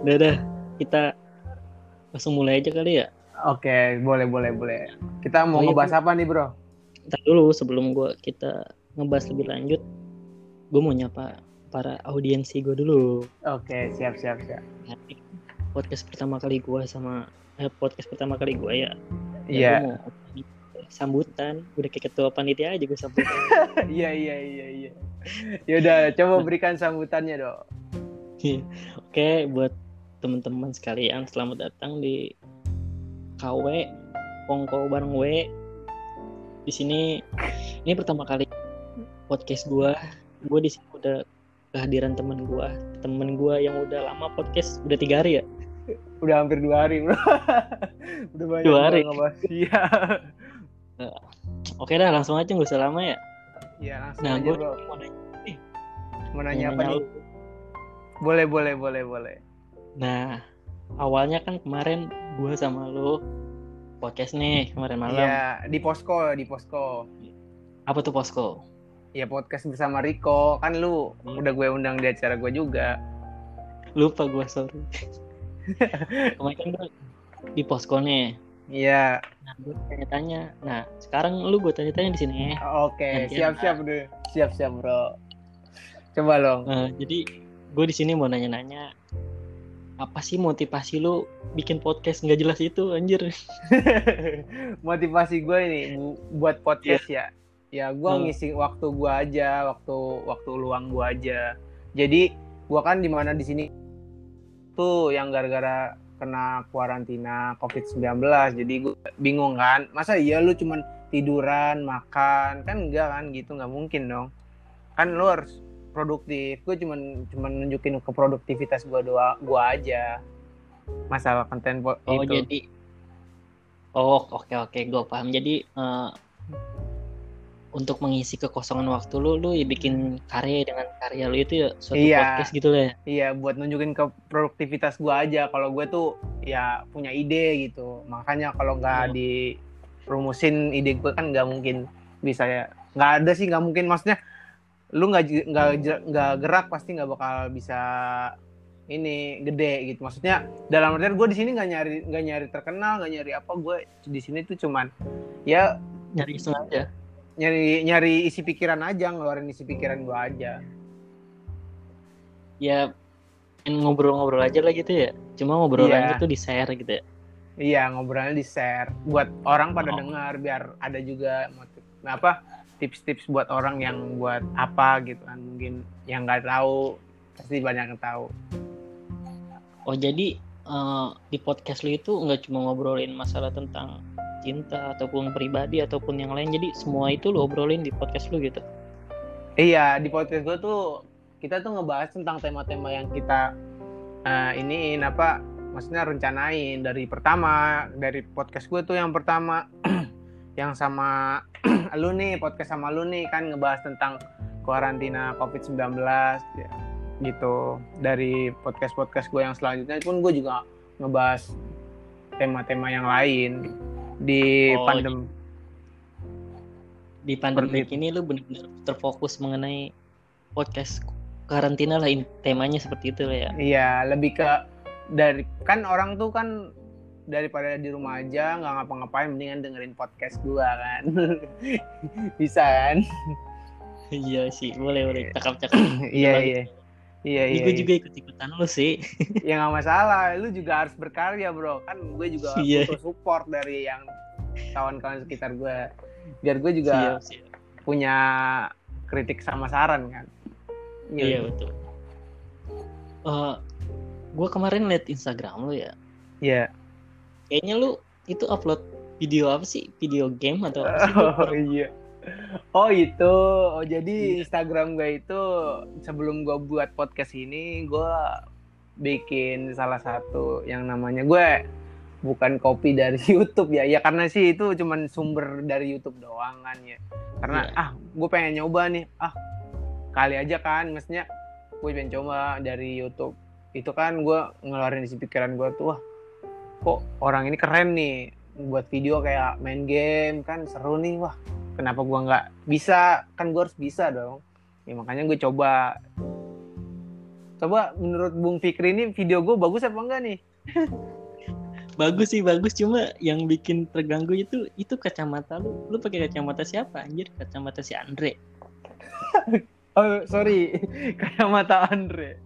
Udah dah, kita langsung mulai aja kali ya. Oke, boleh boleh boleh. Kita mau Oh, iya, ngebahas apa nih, Bro? Ntar dulu sebelum gua kita ngebahas lebih lanjut, gue mau nyapa para audiensi gue dulu. Oke, siap siap siap. Nah, podcast pertama kali gua sama eh, podcast pertama kali gua ya. Iya. gua mau sambutan, udah kayak ketua panitia aja gue sambutan. Iya iya iya iya. Yaudah, coba berikan sambutannya, Dok. Oke, buat teman-teman sekalian, selamat datang di KW Pongko bareng W. Di sini ini pertama kali podcast gua. Gua di sini udah kehadiran temen gua, temen gua yang udah lama podcast udah tiga hari ya. Udah hampir dua hari, Bro. Udah banyak Dua hari. ngebahas. Iya. Oke dah, langsung aja nggak usah lama ya. Iya, langsung Nah, aja, gua Bro. mau nanya, Mau mau nanya apa nanya nih? Boleh boleh boleh boleh. Nah, awalnya kan kemarin gua sama lu podcast nih kemarin malam. Iya, di posko, di posko. Apa tuh posko? Ya podcast bersama Riko. Kan lu Hmm. udah gue undang di acara gue juga. Lupa gua sorry. kemarin kan gua di posko nih. Iya. Nah, gue tanya-tanya. Nah, sekarang lu gue tanya-tanya di sini. Oke, Gantian, siap-siap deh. Siap-siap, Bro. Coba dong. Nah, jadi gue di sini mau nanya-nanya apa sih motivasi lu bikin podcast nggak jelas itu anjir Motivasi gue ini bu- buat podcast ya. Ya, gue Hmm. ngisi waktu gue aja, waktu waktu luang gue aja. Jadi, gue kan di mana di sini tuh yang gara-gara kena kuarantina COVID-19. Jadi gue bingung kan, masa iya lu cuman tiduran, makan, kan enggak kan gitu, nggak mungkin dong. Kan lu harus produktif. Gue cuman cuman nunjukin ke produktivitas gue doa gua aja. Masalah konten po- oh itu. jadi oh oke oke gue paham jadi eh, untuk mengisi kekosongan waktu lu lu ya bikin karya dengan karya lu itu ya suatu Iya. podcast gitu lah ya Iya, buat nunjukin ke produktivitas gua aja. Kalau gue tuh ya punya ide gitu. Makanya kalau nggak Oh. dirumusin ide gue kan nggak mungkin bisa ya. Nggak ada sih, nggak mungkin. Maksudnya lu nggak nggak nggak gerak pasti nggak bakal bisa ini gede gitu. Maksudnya dalam artian gue di sini nggak nyari nggak nyari terkenal, nggak nyari apa. Gue di sini tuh cuman ya nyari iseng aja nyari nyari isi pikiran aja, ngeluarin isi pikiran gua aja. ya ngobrol-ngobrol aja lah gitu ya cuma ngobrolannya Iya. tuh di share gitu ya Iya ngobrolnya di share buat orang pada Oh. dengar biar ada juga motiv nah, apa tips-tips buat orang yang buat apa gitu kan. Mungkin yang nggak tahu pasti banyak yang tahu. oh jadi eh, di podcast lu itu nggak cuma ngobrolin masalah tentang cinta ataupun pribadi ataupun yang lain jadi semua itu lu obrolin di podcast lu gitu? Iya di podcast gue tuh kita tuh ngebahas tentang tema-tema yang kita eh, iniin apa maksudnya rencanain. Dari pertama dari podcast gue tuh yang pertama yang sama lu nih podcast sama lu nih kan ngebahas tentang karantina COVID-19 ya, gitu. Dari podcast-podcast gue yang selanjutnya pun gue juga ngebahas tema-tema yang lain di Oh, pandem di pandemi Seperti ini lu benar-benar terfokus mengenai podcast karantina lah temanya seperti itu lah ya. Iya, lebih ke dari kan orang tuh kan daripada di rumah aja nggak ngapa-ngapain mendingan dengerin podcast gua kan. Bisa kan? iya sih boleh boleh cakap cakap Iya, lagi. iya. Iya, iya. gue iya. juga ikut ikutan lu sih Ya nggak masalah, lu juga harus berkarya, Bro. Kan gue juga Iya. butuh support dari yang kawan-kawan sekitar gue. Biar gue juga siap siap punya kritik sama saran kan. iya betul Eh gue kemarin liat Instagram lu ya Iya. Kayaknya lu itu upload video apa sih video game atau apa sih Oh iya. Oh itu. Oh jadi Iya. Instagram gue itu sebelum gue buat podcast ini gue bikin salah satu yang namanya gue bukan copy dari YouTube ya. Ya karena sih itu cuman sumber dari YouTube doang kan ya. Karena Iya. ah gue pengen nyoba nih. Ah kali aja kan mestinya gue pengen coba dari YouTube. Itu kan gue ngeluarin isi pikiran gue tuh wah kok orang ini keren nih buat video kayak main game kan seru nih wah kenapa gua nggak bisa? Kan gua harus bisa dong. Ya makanya gue coba. Coba menurut Bung Fikri ini video gue bagus apa enggak nih? bagus sih bagus. Cuma yang bikin terganggu itu itu kacamata lu. Lu pakai kacamata siapa anjir? Kacamata si Andre. Oh sorry. Kacamata Andre.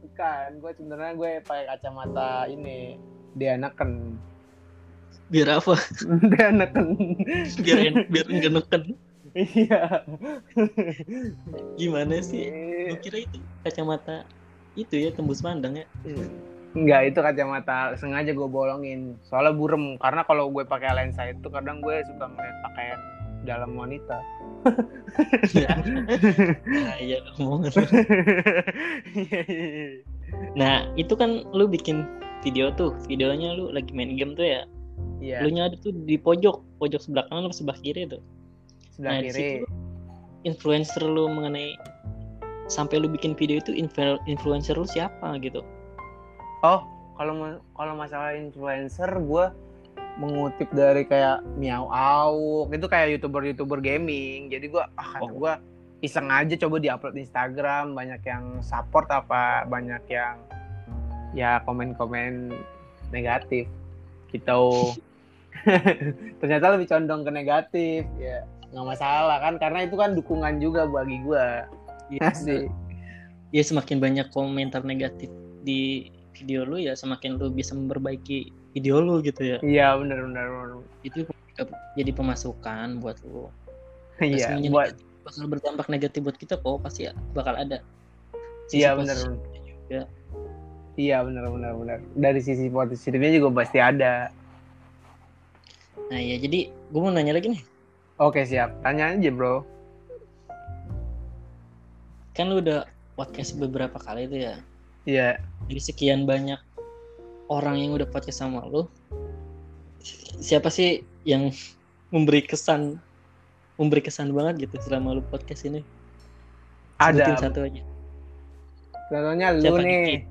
Bukan gue sebenarnya gue pakai kacamata ini dia neken biar apa? Dia neken biar en- biar enggak neken iya. Gimana sih? Lu kira itu kacamata itu ya tembus pandang ya. Enggak, itu kacamata sengaja gue bolongin. Soalnya burem. Karena kalau gue pakai lensa itu kadang gue suka ngeliat pakaian dalam wanita. nah, iya ngomong. Nah itu kan lu bikin video tuh videonya lu lagi main game tuh ya Iya, lu nya ada tuh di pojok pojok sebelah kanan atau sebelah kiri tuh sebelah nah, kiri. situ influencer lu mengenai sampai lu bikin video itu influ- influencer lu siapa gitu Oh, kalau kalau masalah influencer gue mengutip dari kayak Miao Auk itu kayak youtuber-youtuber gaming. Jadi gue ah Oh. gue iseng aja coba diupload di Instagram, banyak yang support apa, banyak yang ya komen-komen negatif. Gitu. Ternyata lebih condong ke negatif, ya nggak masalah kan karena itu kan dukungan juga bagi gue. Asik. ya semakin banyak komentar negatif di video lu ya semakin lu bisa memperbaiki video lu gitu ya Iya benar benar. benar. itu jadi pemasukan buat lu Iya, buat bakal berdampak negatif buat kita kok pasti ya bakal ada Iya, positifnya juga. Iya benar benar benar. Dari sisi positifnya juga pasti ada. nah ya jadi gue mau nanya lagi nih Oke siap. Tanya aja bro. kan lu udah podcast beberapa kali itu ya Iya. dari sekian banyak orang yang udah podcast sama lu siapa sih yang memberi kesan memberi kesan banget gitu selama lu podcast ini Sebutin Ada. satu aja Contohnya lu Siapa, nih.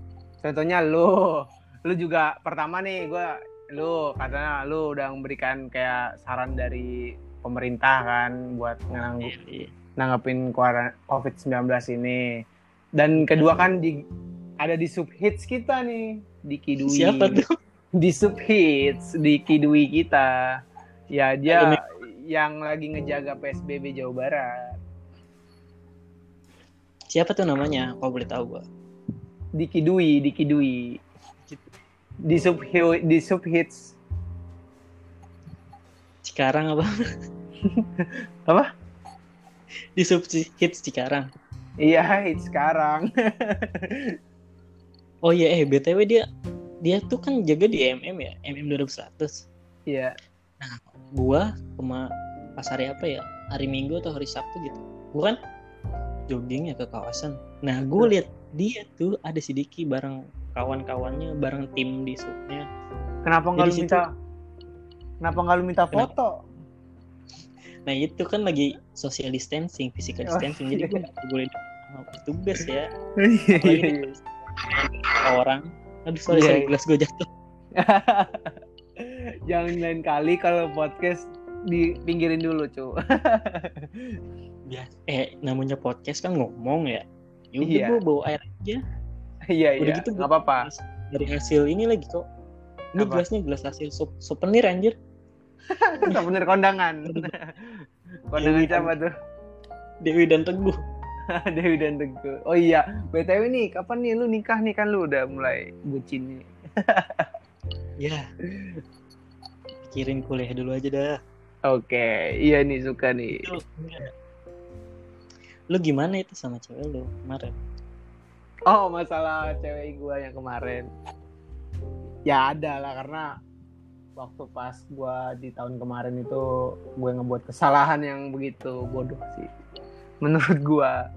Contohnya lu. Lu juga pertama nih gua lu katanya lu udah memberikan kayak saran dari pemerintah kan buat nanggu, Iya. nanggepin kuara- COVID-19 ini. Dan kedua kan di ada di subhits kita nih di Kidui. siapa tuh di subhits di Kidui kita. Ya dia Ini- yang lagi ngejaga PSBB Jawa Barat. siapa tuh namanya kalau boleh tahu gua Di Kidui, di Kidui. Di sub di subhits. Cikarang apa Apa? di sub hits Cikarang Iya, hits sekarang. oh iya eh btw dia dia tuh kan jaga di MM ya MM 2100 Iya. gua kema pas hari apa ya hari Minggu atau hari Sabtu gitu gua kan jogging ya ke kawasan nah gua lihat dia tuh ada si Diki bareng kawan-kawannya bareng tim di subnya Kenapa nggak lu situ- minta? Kenapa nggak lu minta Kenapa? foto? nah itu kan lagi social distancing physical Oh, distancing jadi iya. gua nggak boleh petugas ya Iya, apalagi iya, di orang aduh sorry Iya, sorry iya. gelas gue jatuh Jangan lain kali kalau podcast dipinggirin dulu, cu. Eh namanya podcast kan ngomong ya Yaudah Iya. gua bawa air aja Iya, Udah iya. gitu Nggak apa-apa. dari hasil ini lagi kok ini Apa? gelasnya gelas hasil sup souvenir anjir Bener kondangan. kondangan Dewi dan- siapa tuh? Dewi dan Teguh Dewi dan Teguh. Oh iya, BTW nih, kapan nih lu nikah nih kan lu udah mulai bucin nih. ya pikirin kuliah dulu aja dah Oke, iya nih suka nih. Lu gimana itu sama cewek lu kemarin Oh, masalah cewek gua yang kemarin. Ya ada lah karena waktu pas gua di tahun kemarin itu gue ngebuat kesalahan yang begitu bodoh sih. Menurut gua.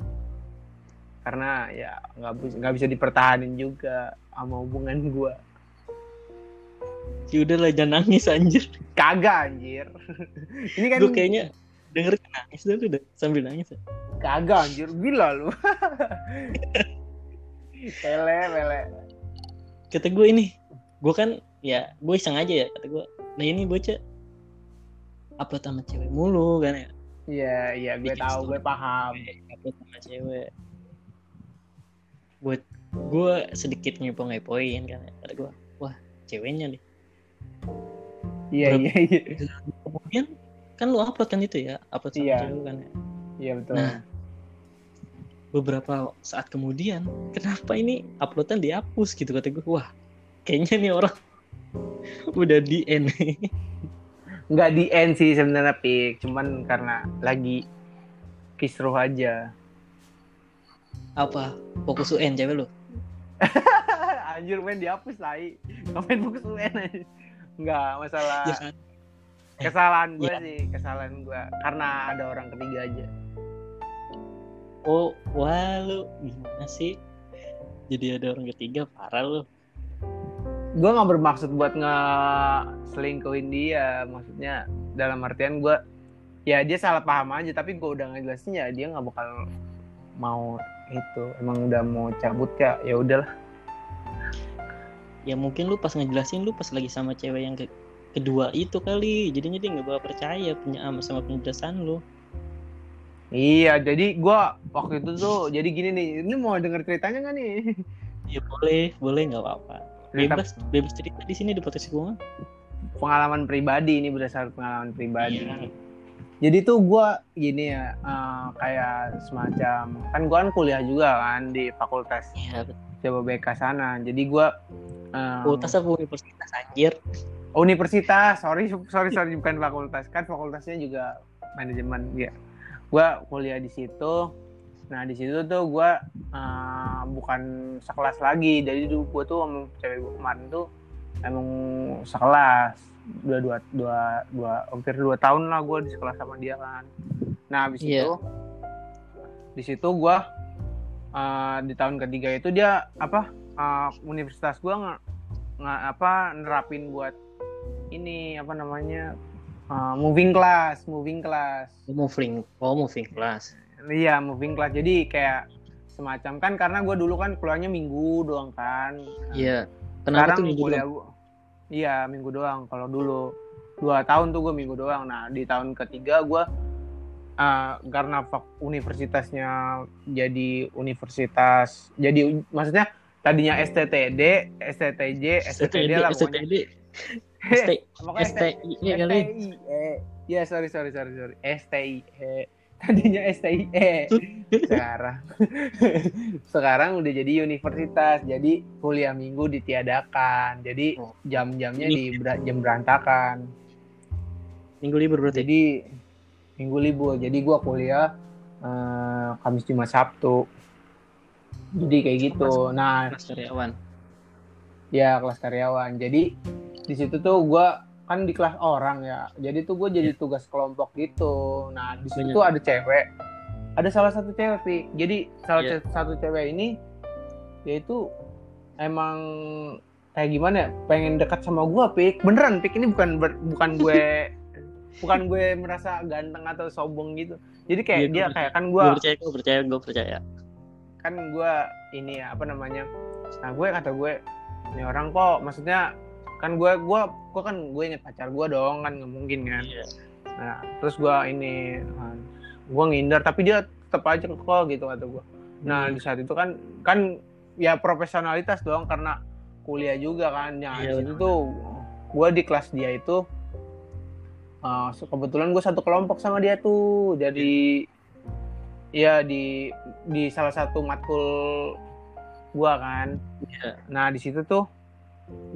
Karena ya nggak bisa nggak bisa dipertahanin juga sama hubungan gua. ya udah lah jangan nangis anjir Kagak anjir. Ini kan gue kayaknya denger nangis dah lu udah sambil nangis ya. Kagak anjir gila lu. pele pele. kata gue ini gue kan ya gue iseng aja ya kata gue nah ini bocah upload sama cewek mulu kan ya Iya iya gue tahu story. gue paham. upload sama cewek buat gue sedikit ngepo-ngepoin kan kata gue wah ceweknya nih iya iya iya kemudian kan lu upload kan itu ya upload sama Iya. cewek kan ya. Iya betul. Nah, beberapa saat kemudian kenapa ini uploadan dihapus gitu? Kata gue wah kayaknya nih orang udah di end nggak di end sih sebenarnya pik. Cuman karena lagi kisruh aja. Apa? Fokus UN cewek lu? Anjir main dihapus tai. Ngapain fokus UN aja nggak masalah. Ya kan kesalahan gue Iya. sih kesalahan gue karena ada orang ketiga aja. Oh wah lu gimana sih? Jadi ada orang ketiga parah lu. Gue nggak bermaksud buat nge selingkuhin dia. Maksudnya dalam artian gue ya dia salah paham aja. Tapi gue udah ngejelasin ya dia nggak bakal mau itu. Emang udah mau cabut ya ya udahlah. Ya mungkin lu pas ngejelasin lu pas lagi sama cewek yang ke- kedua itu kali. Jadinya dia nggak bakal percaya punya sama sama penjelasan lu. Iya jadi gue waktu itu tuh jadi gini nih ini mau denger ceritanya nggak nih? Ya boleh boleh nggak apa-apa. Bebas bebas cerita di sini di podcast gua pengalaman pribadi ini berdasarkan pengalaman pribadi. Iya. jadi tuh gue gini ya eh, kayak semacam kan gue kan kuliah juga kan di fakultas Iya, Jawa BK sana. Jadi gue eh, fakultas apa universitas anjir universitas sorry sorry sorry bukan fakultas. Kan fakultasnya juga manajemen ya gue kuliah di situ. Nah di situ tuh gue eh, bukan sekelas lagi. Jadi dulu gue tuh sama cewek gue kemarin tuh emang sekelas. Dua dua dua dua hampir dua tahun lah gue di sekelas sama dia kan. Nah habis Iya. itu di situ gue eh, di tahun ketiga itu dia apa eh, universitas gue nggak nggak apa nerapin buat ini apa namanya uh, moving class moving class. Oh, moving oh moving class. Iya moving class. Jadi kayak semacam kan karena gue dulu kan keluarnya minggu doang kan. Iya. Kenapa sekarang tuh minggu doang? gua iya minggu doang. Kalau dulu dua tahun tuh gue minggu doang. Nah di tahun ketiga gue uh, karena universitasnya jadi universitas jadi maksudnya tadinya STTD STTJ STTD lah pokoknya. STD ST STI ya kali STIE. Ya sorry sorry sorry sorry. STIE. Tadinya STIE. Sekarang sekarang udah jadi universitas. Jadi kuliah minggu ditiadakan. Jadi jam-jamnya di jam berantakan. minggu libur berarti Jadi minggu libur. Jadi gua kuliah eh, Kamis Jumat Sabtu. Jadi kayak gitu. Nah, kelas karyawan ya kelas karyawan jadi di situ tuh gua kan di kelas orang ya jadi tuh gue jadi tugas kelompok gitu. Nah di situ tuh ada cewek ada salah satu cewek Pi. jadi salah Iya. ce- satu cewek ini yaitu emang kayak gimana ya pengen dekat sama gua Pik beneran Pik ini bukan ber- bukan gue bukan gue merasa ganteng atau sombong gitu. Jadi kayak Iya, dia gua kayak kan gue gua percaya gue percaya gue percaya. kan gue ini ya apa namanya nah gue kata gue ini orang kok maksudnya kan gue gue gue kan gue inget pacar gue dong kan nggak mungkin kan Iya. nah terus gue ini nah, gue ngindar tapi dia tetap aja kok gitu kata gue nah Hmm. di saat itu kan kan ya profesionalitas dong karena kuliah juga kan ya Iya, di situ tuh gue di kelas dia itu uh, kebetulan gue satu kelompok sama dia tuh jadi ya di di salah satu matkul gua kan Iya. nah di situ tuh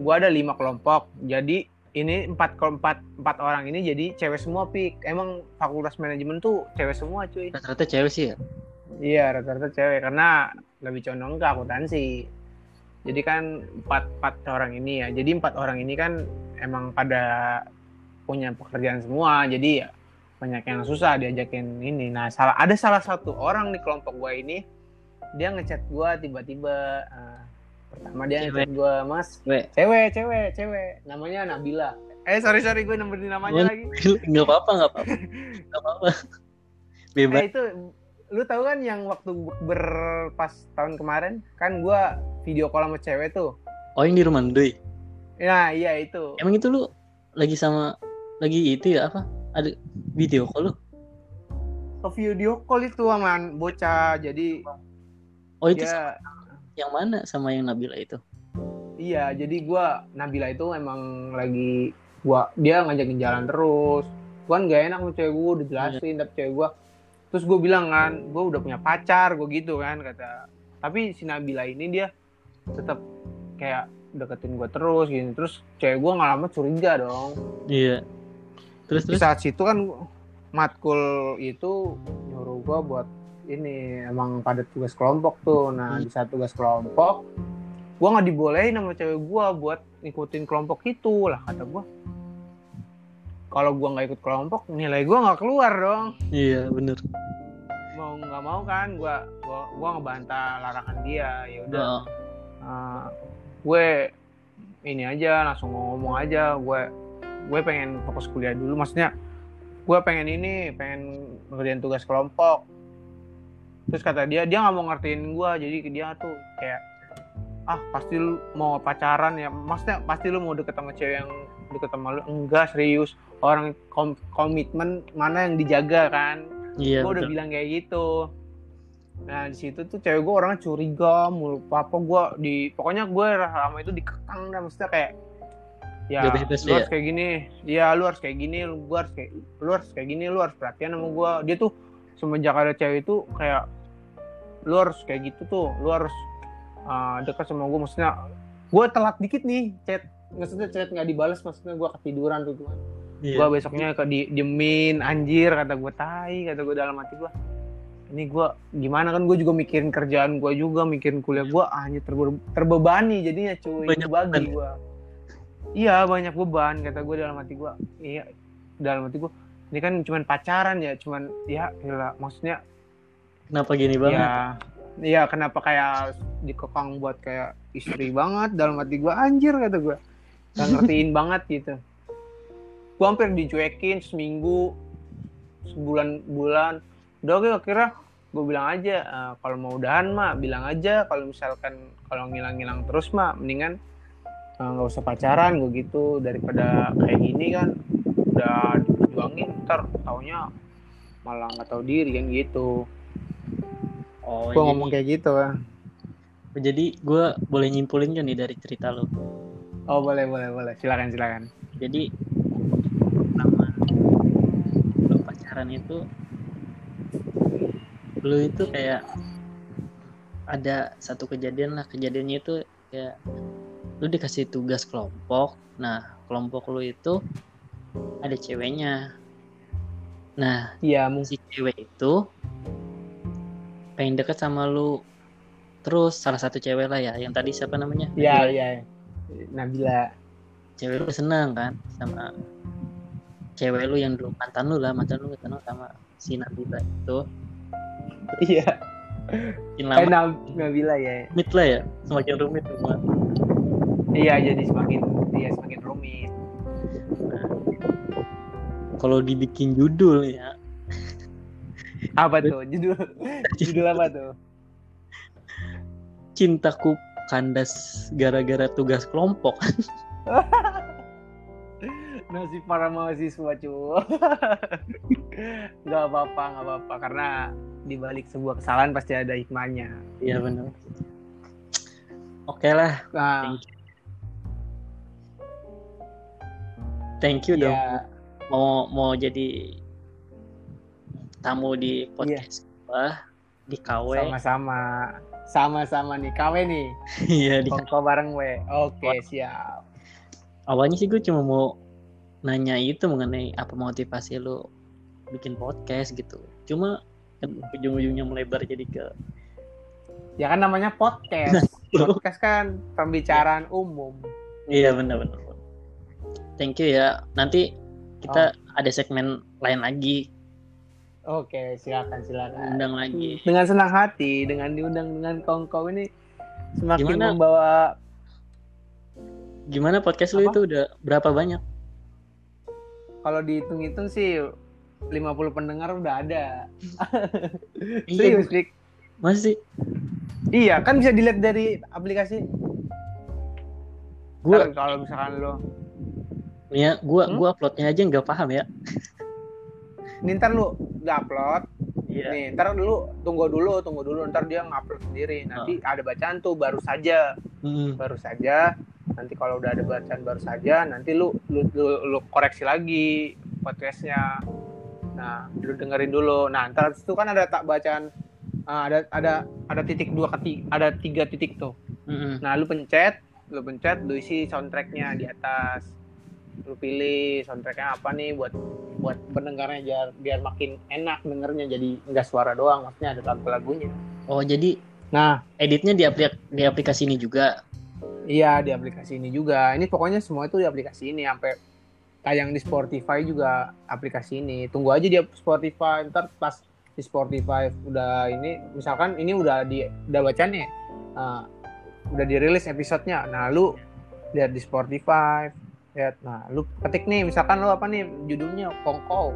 gua ada lima kelompok jadi ini empat keempat empat orang ini jadi cewek semua pik emang fakultas manajemen tuh cewek semua cuy rata-rata cewek sih ya Iya rata-rata cewek karena lebih condong ke akuntansi. Jadi kan empat empat orang ini ya. Jadi empat orang ini kan emang pada punya pekerjaan semua. Jadi ya banyak yang susah diajakin ini. Nah salah ada salah satu orang di kelompok gua ini dia ngechat gua tiba-tiba. eh, pertama dia Cewek. gua mas cewek cewek cewek cewek namanya Nabila. Eh sorry sorry gue nemberin namanya Oh, lagi. nggak apa-apa nggak apa-apa nggak apa-apa bebas Eh itu lu tahu kan yang waktu ber pas tahun kemarin kan gua video call sama cewek tuh. oh yang di rumah Ndoy Nah, iya itu. emang itu lu lagi sama lagi itu ya apa ada video call lu Ke video call itu sama bocah. Jadi oh itu dia yang mana sama yang Nabila itu Iya, jadi gua Nabila itu emang lagi gua dia ngajakin jalan terus. Gua kan gak enak sama cewek gua udah jelasin tapi cewek gua terus gue bilang kan, gue udah punya pacar, gue gitu kan kata. Tapi si Nabila ini dia tetap kayak deketin gue terus gini. Terus cewek gua nggak lama curiga dong. iya terus Di terus saat situ kan matkul itu nyuruh gua buat ini emang pada tugas kelompok tuh. Nah, di saat tugas kelompok gua nggak dibolehin sama cewek gua buat ngikutin kelompok itu lah kata gua. Kalau gua nggak ikut kelompok, nilai gua nggak keluar dong. iya bener Mau nggak mau kan gua gua, gua ngebantah larangan dia. Ya udah, Heeh. eh, gue ini aja langsung ngomong aja gue gue pengen fokus kuliah dulu maksudnya gue pengen ini pengen ngerjain tugas kelompok terus kata dia dia nggak mau ngertiin gue jadi dia tuh kayak ah pasti lu mau pacaran ya. Maksudnya pasti lu mau deket sama cewek yang deket sama lu? Enggak serius. Orang kom- komitmen mana yang dijaga kan? Iya gue udah bilang kayak gitu. Nah di situ tuh cewek gue orangnya curiga mulu. Apa gue di pokoknya gue lama itu dikekang dah. Maksudnya kayak ya lu ya? harus kayak gini. Ya lu harus kayak gini. Lu harus kayak lu harus kayak gini. Lu harus perhatian sama gue dia tuh semenjak ada cewek itu kayak lu harus kayak gitu tuh lu harus uh, dekat sama gue maksudnya gue telat dikit nih chat. Maksudnya chat nggak dibalas maksudnya gue ketiduran tuh tuh Iya. gue besoknya ke di diemin anjir kata gue tai kata gue dalam hati gue ini gue gimana kan gue juga mikirin kerjaan gue juga mikirin kuliah gue ah, hanya terbe- terbebani jadinya cuy Banyak bagi beban. gue iya banyak beban kata gue dalam hati gue iya dalam hati gue ini kan cuman pacaran ya cuman ya gila. Maksudnya kenapa gini banget? Ya Iya kenapa kayak dikekang buat kayak istri banget dalam hati gue anjir kata gue gak ngertiin banget gitu. Gue hampir dicuekin seminggu sebulan bulan. Udah oke akhirnya gue bilang aja "Eh, kalau mau udahan mah bilang aja kalau misalkan kalau ngilang-ngilang terus mah mendingan eh, nggak usah pacaran gue gitu daripada kayak gini kan udah diperjuangin ntar taunya malah nggak tahu diri kan gitu oh gue jadi, ngomong kayak gitu kan jadi gue boleh nyimpulin kan nih dari cerita lo Oh boleh boleh boleh. Silakan silakan. jadi pertama lo pacaran itu lo itu kayak ada satu kejadian lah. Kejadiannya itu kayak lu dikasih tugas kelompok. Nah kelompok lu itu ada ceweknya. Nah Iya mungkin. si cewek itu pengen deket sama lu terus salah satu cewek lah ya yang tadi siapa namanya Iya iya. Nabila. cewek lu seneng kan sama cewek lu yang dulu mantan lu lah mantan lu ketemu sama si Nabila itu Iya. makin Eh lama Nab- Nabila ya. rumit lah ya semakin rumit semua Iya jadi semakin iya semakin rumit. nah, kalau dibikin judul ya Apa tuh judul? judul apa tuh? cintaku kandas gara-gara tugas kelompok Nasib para mahasiswa cuy. Gak apa-apa gak apa-apa karena di balik sebuah kesalahan pasti ada hikmahnya. iya benar oke lah Nah, thank you dong ya, mau mau jadi tamu di podcast gua di KW sama-sama. Sama-sama nih, KW nih. iya di Kongko bareng we. Oke, siap. awalnya sih gue cuma mau nanya itu mengenai apa motivasi lu bikin podcast gitu cuma ujung-ujungnya melebar jadi ke Ya kan namanya podcast. podcast kan pembicaraan umum. iya benar-benar thank you ya nanti kita ada segmen lain lagi Oke, silakan silakan. undang lagi Dengan senang hati, dengan diundang dengan kongko ini semakin Gimana? membawa gimana podcast lu itu udah berapa banyak kalau dihitung-hitung sih 50 pendengar udah ada. iya Serius, Dik. masih Iya, kan bisa dilihat dari aplikasi. gua kalau misalkan lo ya gua Hmm? gua uploadnya aja nggak paham ya ini ntar lu udah upload. Iya. nih ntar dulu tunggu dulu tunggu dulu ntar dia ngupload sendiri. Nanti ada bacaan tuh baru saja. Mm-mm. baru saja. Nanti kalau udah ada bacaan baru saja nanti lu lu, lu, lu koreksi lagi podcastnya. Nah lu dengerin dulu. Nah ntar itu kan ada tak bacaan ah, ada ada ada titik dua keti ada tiga titik tuh. Mm-mm. nah lu pencet lu pencet lu isi soundtracknya di atas lu pilih soundtracknya apa nih buat buat pendengarnya biar biar makin enak dengernya jadi enggak suara doang maksudnya ada lagu-lagunya Oh jadi nah editnya di, aplik di aplikasi ini juga. Iya di aplikasi ini juga. Ini pokoknya semua itu di aplikasi ini sampai tayang di Spotify juga aplikasi ini. Tunggu aja di Spotify ntar pas di Spotify udah ini misalkan ini udah di udah bacanya uh, udah dirilis episodenya. Nah lu lihat di Spotify lihat nah lu ketik nih misalkan lu apa nih judulnya Kongkow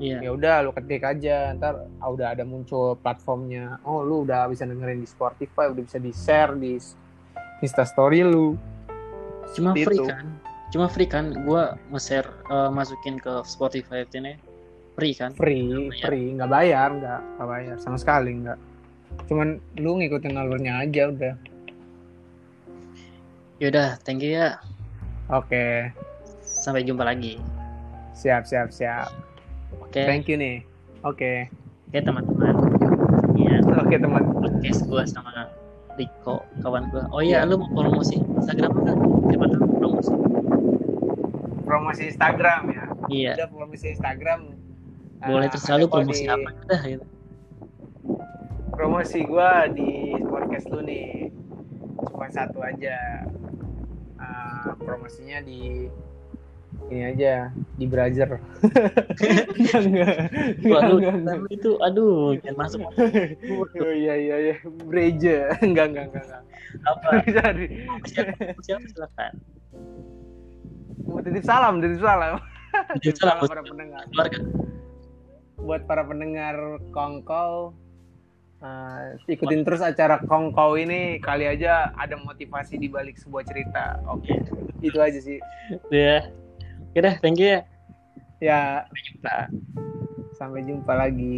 Iya. ya udah lu ketik aja ntar ah, udah ada muncul platformnya oh lu udah bisa dengerin di Spotify udah bisa di share di Insta Story lu Cuma Seperti free itu. kan? Cuma free kan? Gua nge-share eh, masukin ke Spotify ini free kan? free bayar. free nggak bayar nggak nggak bayar sama sekali nggak cuman lu ngikutin alurnya aja udah Yaudah, thank you ya. Oke Sampai jumpa lagi. siap siap siap Oke, thank you nih oke oke teman-teman. Iya, oke teman podcast gua sama Riko, kawan gua. Oh iya, lu mau promosi Instagram kan? Siapa tahu promosi. promosi Instagram ya Iya. udah promosi Instagram Boleh Ah, terserah lu promosi di- apa udah gitu. promosi gua di podcast lu nih cuma satu aja Ah, promosinya di ini aja di Waduh, lu itu aduh, jangan masuk. Oh iya iya iya. Breja enggak enggak enggak enggak. Apa? di Siapa, siapa? Silakan. mau titip salam titip salam. Titip salam buat para pendengar. keluarga. buat para pendengar kongkow uh, ikutin terus acara kongkow ini kali aja ada motivasi di balik sebuah cerita oke itu aja sih Ya. Oke dah, thank you ya. ya Sampai jumpa. sampai jumpa lagi